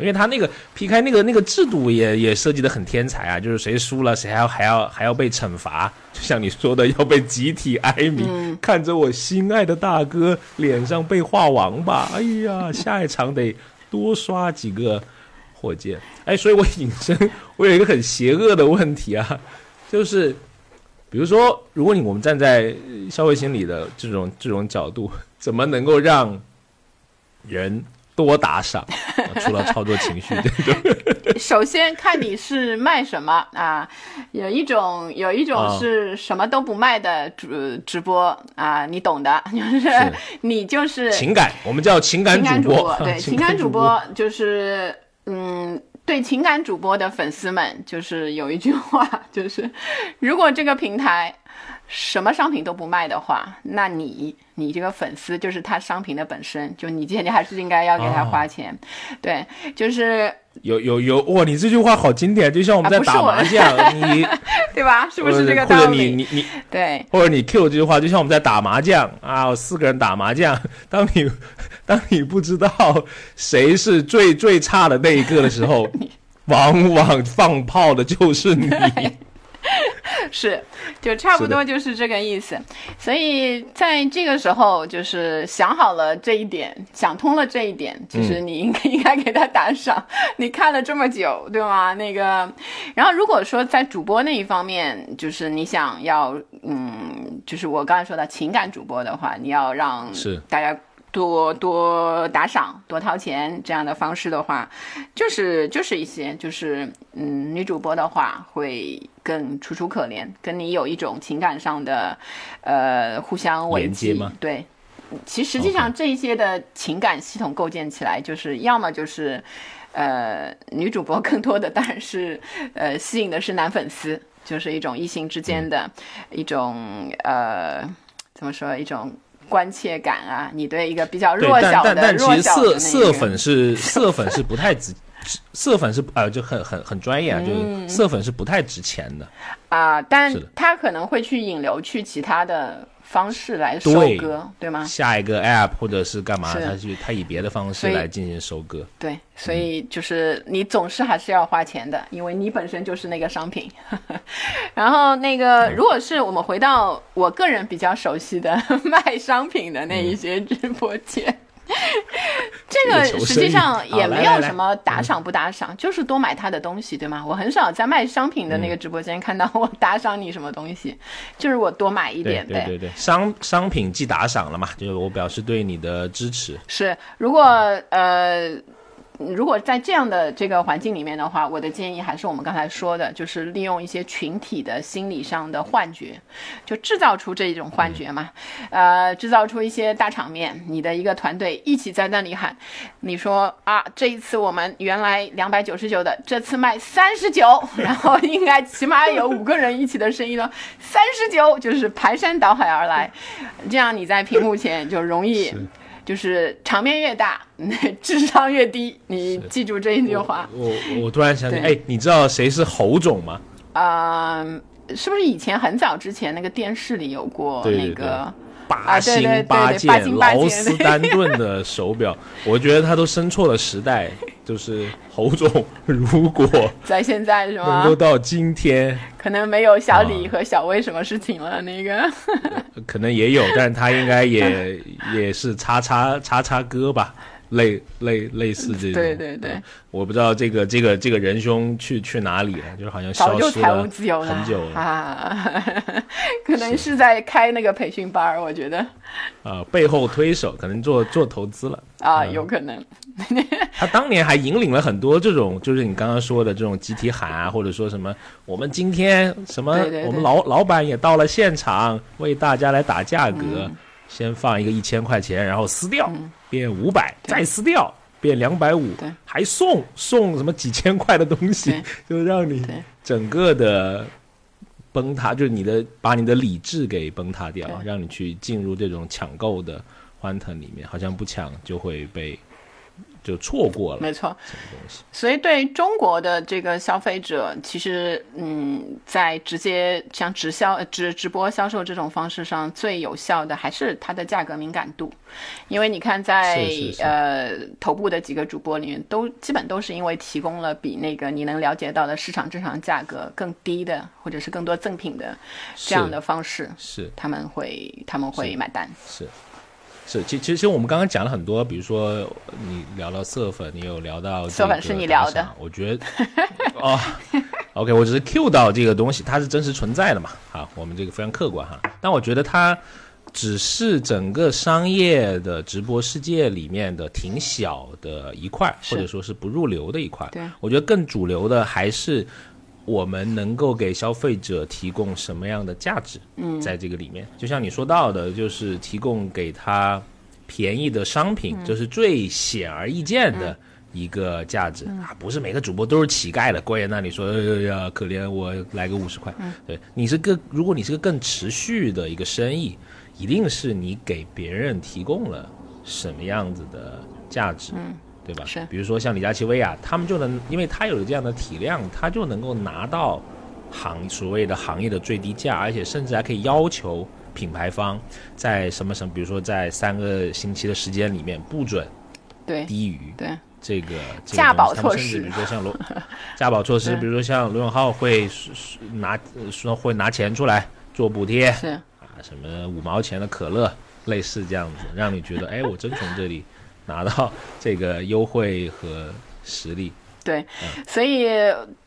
因为他那个 PK 那个那个制度也也设计的很天才啊，就是谁输了谁还要还要还要被惩罚，就像你说的要被集体哀鸣，看着我心爱的大哥脸上被画王吧，哎呀，下一场得。多刷几个火箭，哎，所以我引申，我有一个很邪恶的问题啊，就是，比如说，如果你我们站在消费心理的这种这种角度，[laughs] 怎么能够让人？多打赏，[laughs] 除了操作情绪，[laughs] 对首先看你是卖什么啊？有一种有一种是什么都不卖的直直播啊，你懂的，就是你就是情感，我们叫情感主播，对，情感主播就是嗯，对情感主播的粉丝们，就是有一句话，就是如果这个平台。什么商品都不卖的话，那你你这个粉丝就是他商品的本身，就你今天你还是应该要给他花钱，对，就是有有有哇，你这句话好经典，就像我们在打麻将，你对吧？是不是这个道理？或者你你你对，或者你 Q 这句话，就像我们在打麻将啊，四个人打麻将，当你当你不知道谁是最最差的那一个的时候，[laughs] 往往放炮的就是你。[laughs] 是，就差不多就是这个意思。所以在这个时候，就是想好了这一点，想通了这一点，就是你应该应该给他打赏。[laughs] 你看了这么久，对吗？那个，然后如果说在主播那一方面，就是你想要，嗯，就是我刚才说的情感主播的话，你要让是大家。多多打赏，多掏钱，这样的方式的话，就是就是一些，就是嗯，女主播的话会更楚楚可怜，跟你有一种情感上的呃互相连接吗？对，其实际上这一些的情感系统构建起来，就是要么就是呃女主播更多的当然是呃吸引的是男粉丝，就是一种异性之间的一种呃怎么说一种。关切感啊，你对一个比较弱小的、但但其实色色粉是 [laughs] 色粉是不太值，[laughs] 色粉是呃就很很很专业啊，就是色粉是不太值钱的。啊，但他可能会去引流去其他的方式来收割，对吗？下一个 app 或者是干嘛，他去他以别的方式来进行收割。对，所以就是你总是还是要花钱的，因为你本身就是那个商品。[laughs] 然后那个，如果是我们回到我个人比较熟悉的 [laughs] 卖商品的那一些直播间。[laughs] 这个实际上也没有什么打赏不打赏，就是多买他的东西，对吗？我很少在卖商品的那个直播间看到我打赏你什么东西，就是我多买一点呗。对对对，商商品既打赏了嘛，就是我表示对你的支持。是，如果呃。如果在这样的这个环境里面的话，我的建议还是我们刚才说的，就是利用一些群体的心理上的幻觉，就制造出这一种幻觉嘛，呃，制造出一些大场面，你的一个团队一起在那里喊，你说啊，这一次我们原来两百九十九的，这次卖三十九，[laughs] 然后应该起码有五个人一起的声音了，三十九就是排山倒海而来，这样你在屏幕前就容易。就是场面越大，[laughs] 智商越低。你记住这一句话。我我突然想起，哎，你知道谁是侯总吗？啊，是不是以前很早之前那个电视里有过那个？八星八件劳斯丹顿的手表，[laughs] 我觉得他都生错了时代。就是侯总，如果 [laughs] 在现在是吗？能够到今天，可能没有小李和小薇什么事情了。那个 [laughs] 可能也有，但是他应该也也是叉叉叉叉哥吧。类类类似这种，对对对，我不知道这个这个这个仁兄去去哪里了，就是好像消失了很久了。啊，[laughs] 可能是在开那个培训班我觉得。啊，背后推手可能做做投资了啊，有可能。[laughs] 他当年还引领了很多这种，就是你刚刚说的这种集体喊啊，或者说什么，我们今天什么，我们老老板也到了现场，为大家来打价格。先放一个一千块钱，然后撕掉变五百，再撕掉变两百五，还送送什么几千块的东西，[laughs] 就让你整个的崩塌，就是你的把你的理智给崩塌掉，让你去进入这种抢购的欢腾里面，好像不抢就会被。就错过了，没错。所以对中国的这个消费者，其实嗯，在直接像直销、直直播销售这种方式上，最有效的还是它的价格敏感度。因为你看，在呃头部的几个主播里面，都基本都是因为提供了比那个你能了解到的市场正常价格更低的，或者是更多赠品的这样的方式，是他们会他们会买单。是。是，其其实我们刚刚讲了很多，比如说你聊到色粉，你有聊到色粉是你聊的，我觉得哦，OK，我只是 Q 到这个东西，它是真实存在的嘛，好，我们这个非常客观哈，但我觉得它只是整个商业的直播世界里面的挺小的一块，或者说是不入流的一块，对，我觉得更主流的还是。我们能够给消费者提供什么样的价值？嗯，在这个里面，就像你说到的，就是提供给他便宜的商品，这是最显而易见的一个价值啊！不是每个主播都是乞丐的，跪在那里说呀可怜我来个五十块。对你是个，如果你是个更持续的一个生意，一定是你给别人提供了什么样子的价值。嗯。对吧？是，比如说像李佳琦、薇娅，他们就能，因为他有这样的体量，他就能够拿到行所谓的行业的最低价，而且甚至还可以要求品牌方在什么什么，比如说在三个星期的时间里面不准对低于对。这个价保措施，比如说像罗 [laughs] 价保措施，比如说像罗永浩会拿说会拿钱出来做补贴，是。啊，什么五毛钱的可乐，类似这样子，让你觉得哎，我真从这里。拿到这个优惠和实力。对，所以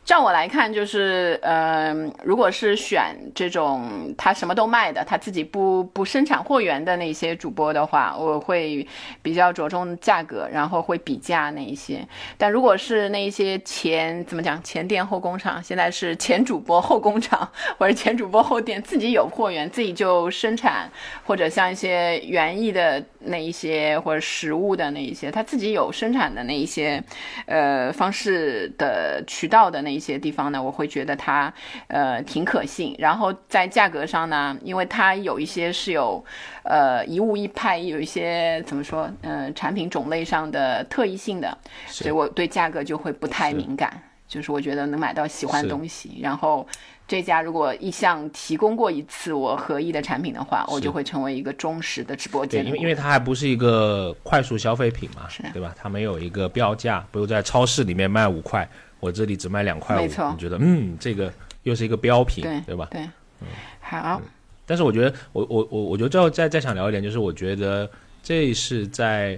照我来看，就是呃，如果是选这种他什么都卖的，他自己不不生产货源的那些主播的话，我会比较着重价格，然后会比价那一些。但如果是那一些前怎么讲前店后工厂，现在是前主播后工厂，或者前主播后店，自己有货源，自己就生产，或者像一些园艺的那一些，或者食物的那一些，他自己有生产的那一些，呃方式。的渠道的那一些地方呢，我会觉得它呃挺可信。然后在价格上呢，因为它有一些是有呃一物一派，有一些怎么说呃产品种类上的特异性的，所以我对价格就会不太敏感。就是我觉得能买到喜欢的东西，然后这家如果一向提供过一次我合意的产品的话，我就会成为一个忠实的直播间。对，因为因为它还不是一个快速消费品嘛，对吧？它没有一个标价，比如在超市里面卖五块，我这里只卖两块五，你觉得嗯，这个又是一个标品，对吧？对，嗯，好。但是我觉得，我我我我觉得最后再再想聊一点，就是我觉得这是在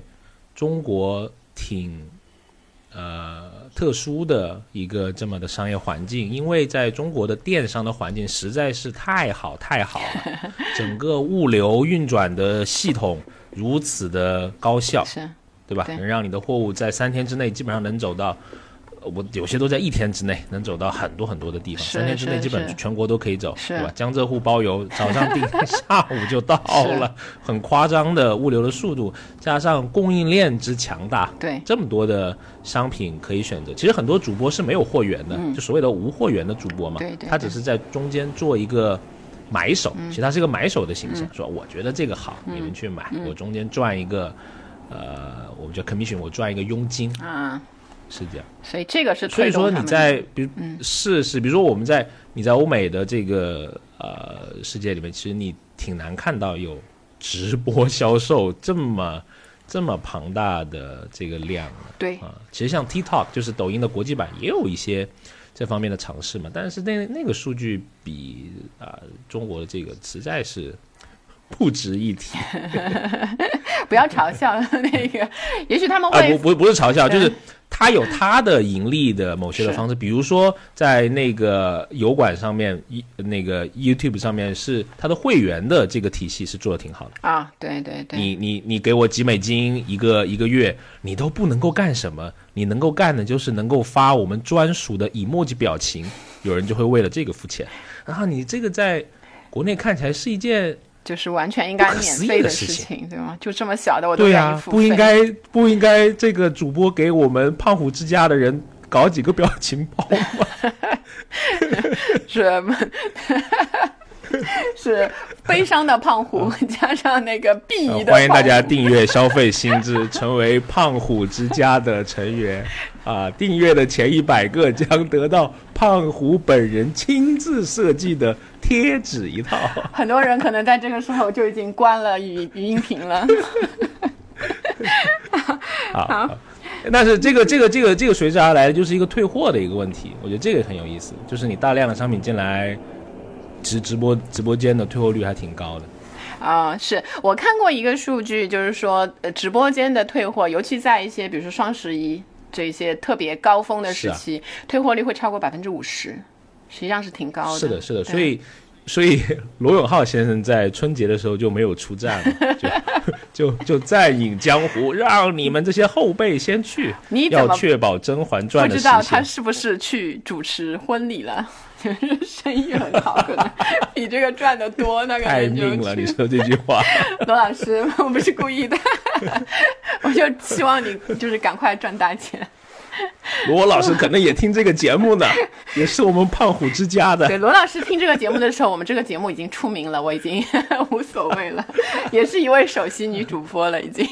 中国挺呃特殊的一个这么的商业环境，因为在中国的电商的环境实在是太好太好了，[laughs] 整个物流运转的系统如此的高效，是，对吧？能让你的货物在三天之内基本上能走到。我有些都在一天之内能走到很多很多的地方，三天之内基本全国都可以走，对吧？江浙沪包邮，[laughs] 早上订，下午就到了，很夸张的物流的速度，加上供应链之强大，对，这么多的商品可以选择。其实很多主播是没有货源的，就所谓的无货源的主播嘛，他只是在中间做一个买手，其实他是一个买手的形象，说我觉得这个好，你们去买，我中间赚一个，呃，我们叫 commission，我赚一个佣金啊。是这样，所以这个是所以说你在比如是是，比如说我们在你在欧美的这个呃世界里面，其实你挺难看到有直播销售这么 [laughs] 这么庞大的这个量的。对。啊，其实像 TikTok 就是抖音的国际版也有一些这方面的尝试嘛，但是那那个数据比啊中国的这个实在是不值一提。[laughs] 不要嘲笑 [laughs] 那个，也许他们会不不不是嘲笑，就是。他有他的盈利的某些的方式，比如说在那个油管上面，一那个 YouTube 上面是他的会员的这个体系是做的挺好的啊，对对对，你你你给我几美金一个一个月，你都不能够干什么，你能够干的就是能够发我们专属的 emoji 表情，有人就会为了这个付钱，然后你这个在国内看起来是一件。就是完全应该免费的事情，对吗？就这么小的我都愿意付费。不应该不应该这个主播给我们胖虎之家的人搞几个表情包吗？[laughs] 是吗？[laughs] 是悲伤的胖虎加上那个鄙夷的。欢迎大家订阅消费心智，成为胖虎之家的成员啊！订阅的前一百个将得到胖虎本人亲自设计的贴纸一套。[laughs] 很多人可能在这个时候就已经关了语语音屏了。[laughs] [laughs] 好，但是这个这个这个这个随之而来的就是一个退货的一个问题。我觉得这个很有意思，就是你大量的商品进来。直直播直播间的退货率还挺高的，啊，是我看过一个数据，就是说，呃，直播间的退货，尤其在一些比如说双十一这些特别高峰的时期，退货率会超过百分之五十，实际上是挺高的。是的，是的，所以，所以罗永浩先生在春节的时候就没有出战了，就 [laughs] 就就再隐江湖，让你们这些后辈先去，你要确保《甄嬛传》的不知道他是不是去主持婚礼了？[laughs] 生意很好，可能 [laughs] 比这个赚的多。那个太命了，你说这句话，罗老师，我不是故意的，我就希望你就是赶快赚大钱。[laughs] 罗老师可能也听这个节目呢，[laughs] 也是我们胖虎之家的。对，罗老师听这个节目的时候，我们这个节目已经出名了，我已经 [laughs] 无所谓了，也是一位首席女主播了，已经。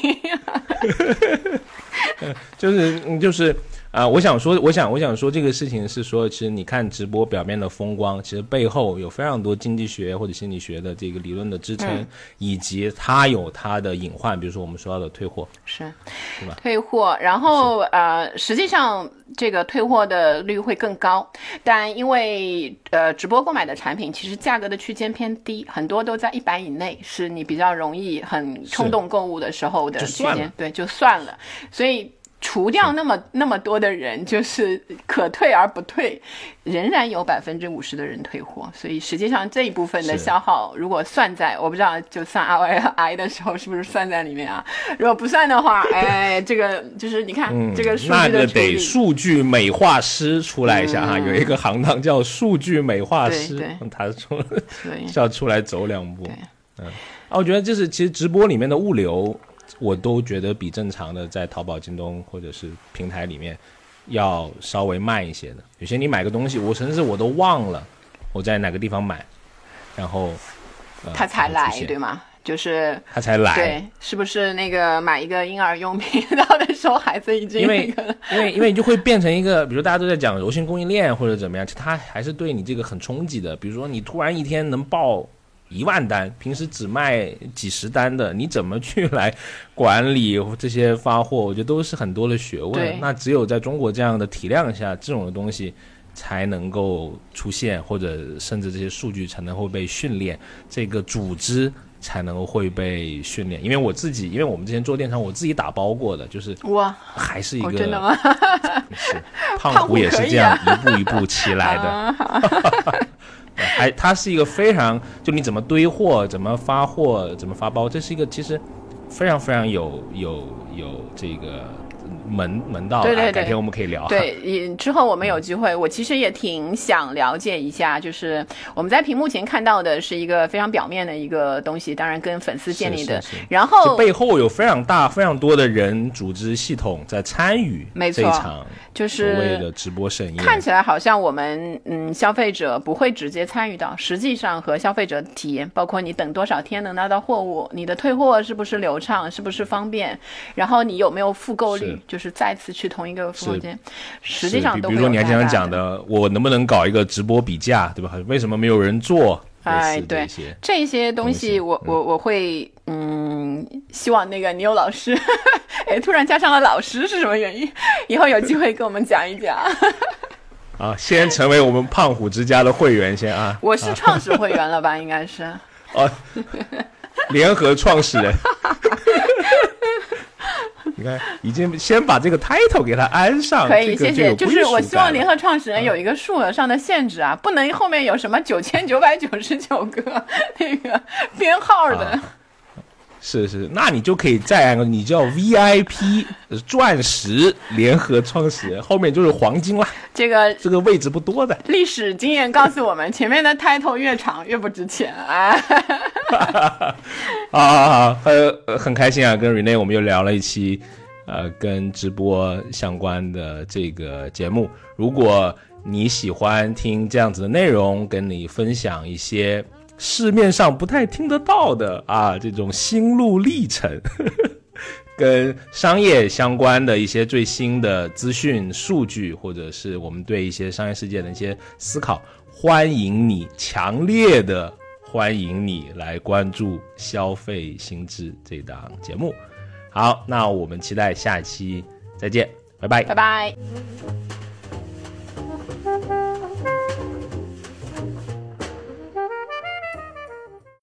就是就是。啊，我想说，我想，我想说，这个事情是说，其实你看直播表面的风光，其实背后有非常多经济学或者心理学的这个理论的支撑，以及它有它的隐患，比如说我们说到的退货，是，是吧？退货，然后呃，实际上这个退货的率会更高，但因为呃，直播购买的产品其实价格的区间偏低，很多都在一百以内，是你比较容易很冲动购物的时候的区间，对，就算了，所以。除掉那么那么多的人，就是可退而不退，仍然有百分之五十的人退货。所以实际上这一部分的消耗，如果算在我不知道，就算 ROI 的时候是不是算在里面啊？如果不算的话，[laughs] 哎，这个就是你看这个数据的那个得数据美化师出来一下哈，有一个行当叫数据美化师，他出要 [laughs] 出来走两步。嗯，啊，我觉得就是其实直播里面的物流。我都觉得比正常的在淘宝、京东或者是平台里面要稍微慢一些的。有些你买个东西，我甚至我都忘了我在哪个地方买，然后他才来，对吗？就是他才来。对，是不是那个买一个婴儿用品 [laughs] 到的时候，孩子已经？因为因为你就会变成一个，比如大家都在讲柔性供应链或者怎么样，其实它还是对你这个很冲击的。比如说你突然一天能报一万单，平时只卖几十单的，你怎么去来管理这些发货？我觉得都是很多的学问。那只有在中国这样的体量下，这种的东西。才能够出现，或者甚至这些数据才能会被训练，这个组织才能够会被训练。因为我自己，因为我们之前做电商，我自己打包过的，就是哇，还是一个真的吗？[laughs] 是 [laughs] 胖虎也是这样一步一步起来的。[laughs] 还，它是一个非常，就你怎么堆货，怎么发货，怎么发包，这是一个其实非常非常有有有这个。门门道，对对对，改天我们可以聊。对，也之后我们有机会，我其实也挺想了解一下，就是我们在屏幕前看到的是一个非常表面的一个东西，当然跟粉丝建立的，然后背后有非常大、非常多的人、组织、系统在参与这场就是所谓的直播盛宴。看起来好像我们嗯消费者不会直接参与到，实际上和消费者体验，包括你等多少天能拿到货物，你的退货是不是流畅，是不是方便，然后你有没有复购率，就是。是再次去同一个房间，实际上，比如说你还经常讲的，我能不能搞一个直播比价，对吧？为什么没有人做？哎，对，这些东西，我我我会，嗯，希望那个你有老师，[laughs] 哎，突然加上了老师是什么原因？以后有机会跟我们讲一讲。[laughs] 啊，先成为我们胖虎之家的会员先啊！我是创始会员了吧？应该是哦，[laughs] 联合创始人。你看，已经先把这个 title 给它安上，可以，谢谢。就是我希望联合创始人有一个数额上的限制啊，不能后面有什么九千九百九十九个那个编号的。是是，那你就可以再按个，你叫 VIP 钻石联合创始人，后面就是黄金了。这个这个位置不多的。历史经验告诉我们，前面的 title 越长越不值钱 [laughs] 啊。好好好，呃，很开心啊，跟 Rene 我们又聊了一期，呃，跟直播相关的这个节目。如果你喜欢听这样子的内容，跟你分享一些。市面上不太听得到的啊，这种心路历程，[laughs] 跟商业相关的一些最新的资讯、数据，或者是我们对一些商业世界的一些思考，欢迎你，强烈的欢迎你来关注《消费心智》这档节目。好，那我们期待下期再见，拜拜，拜拜。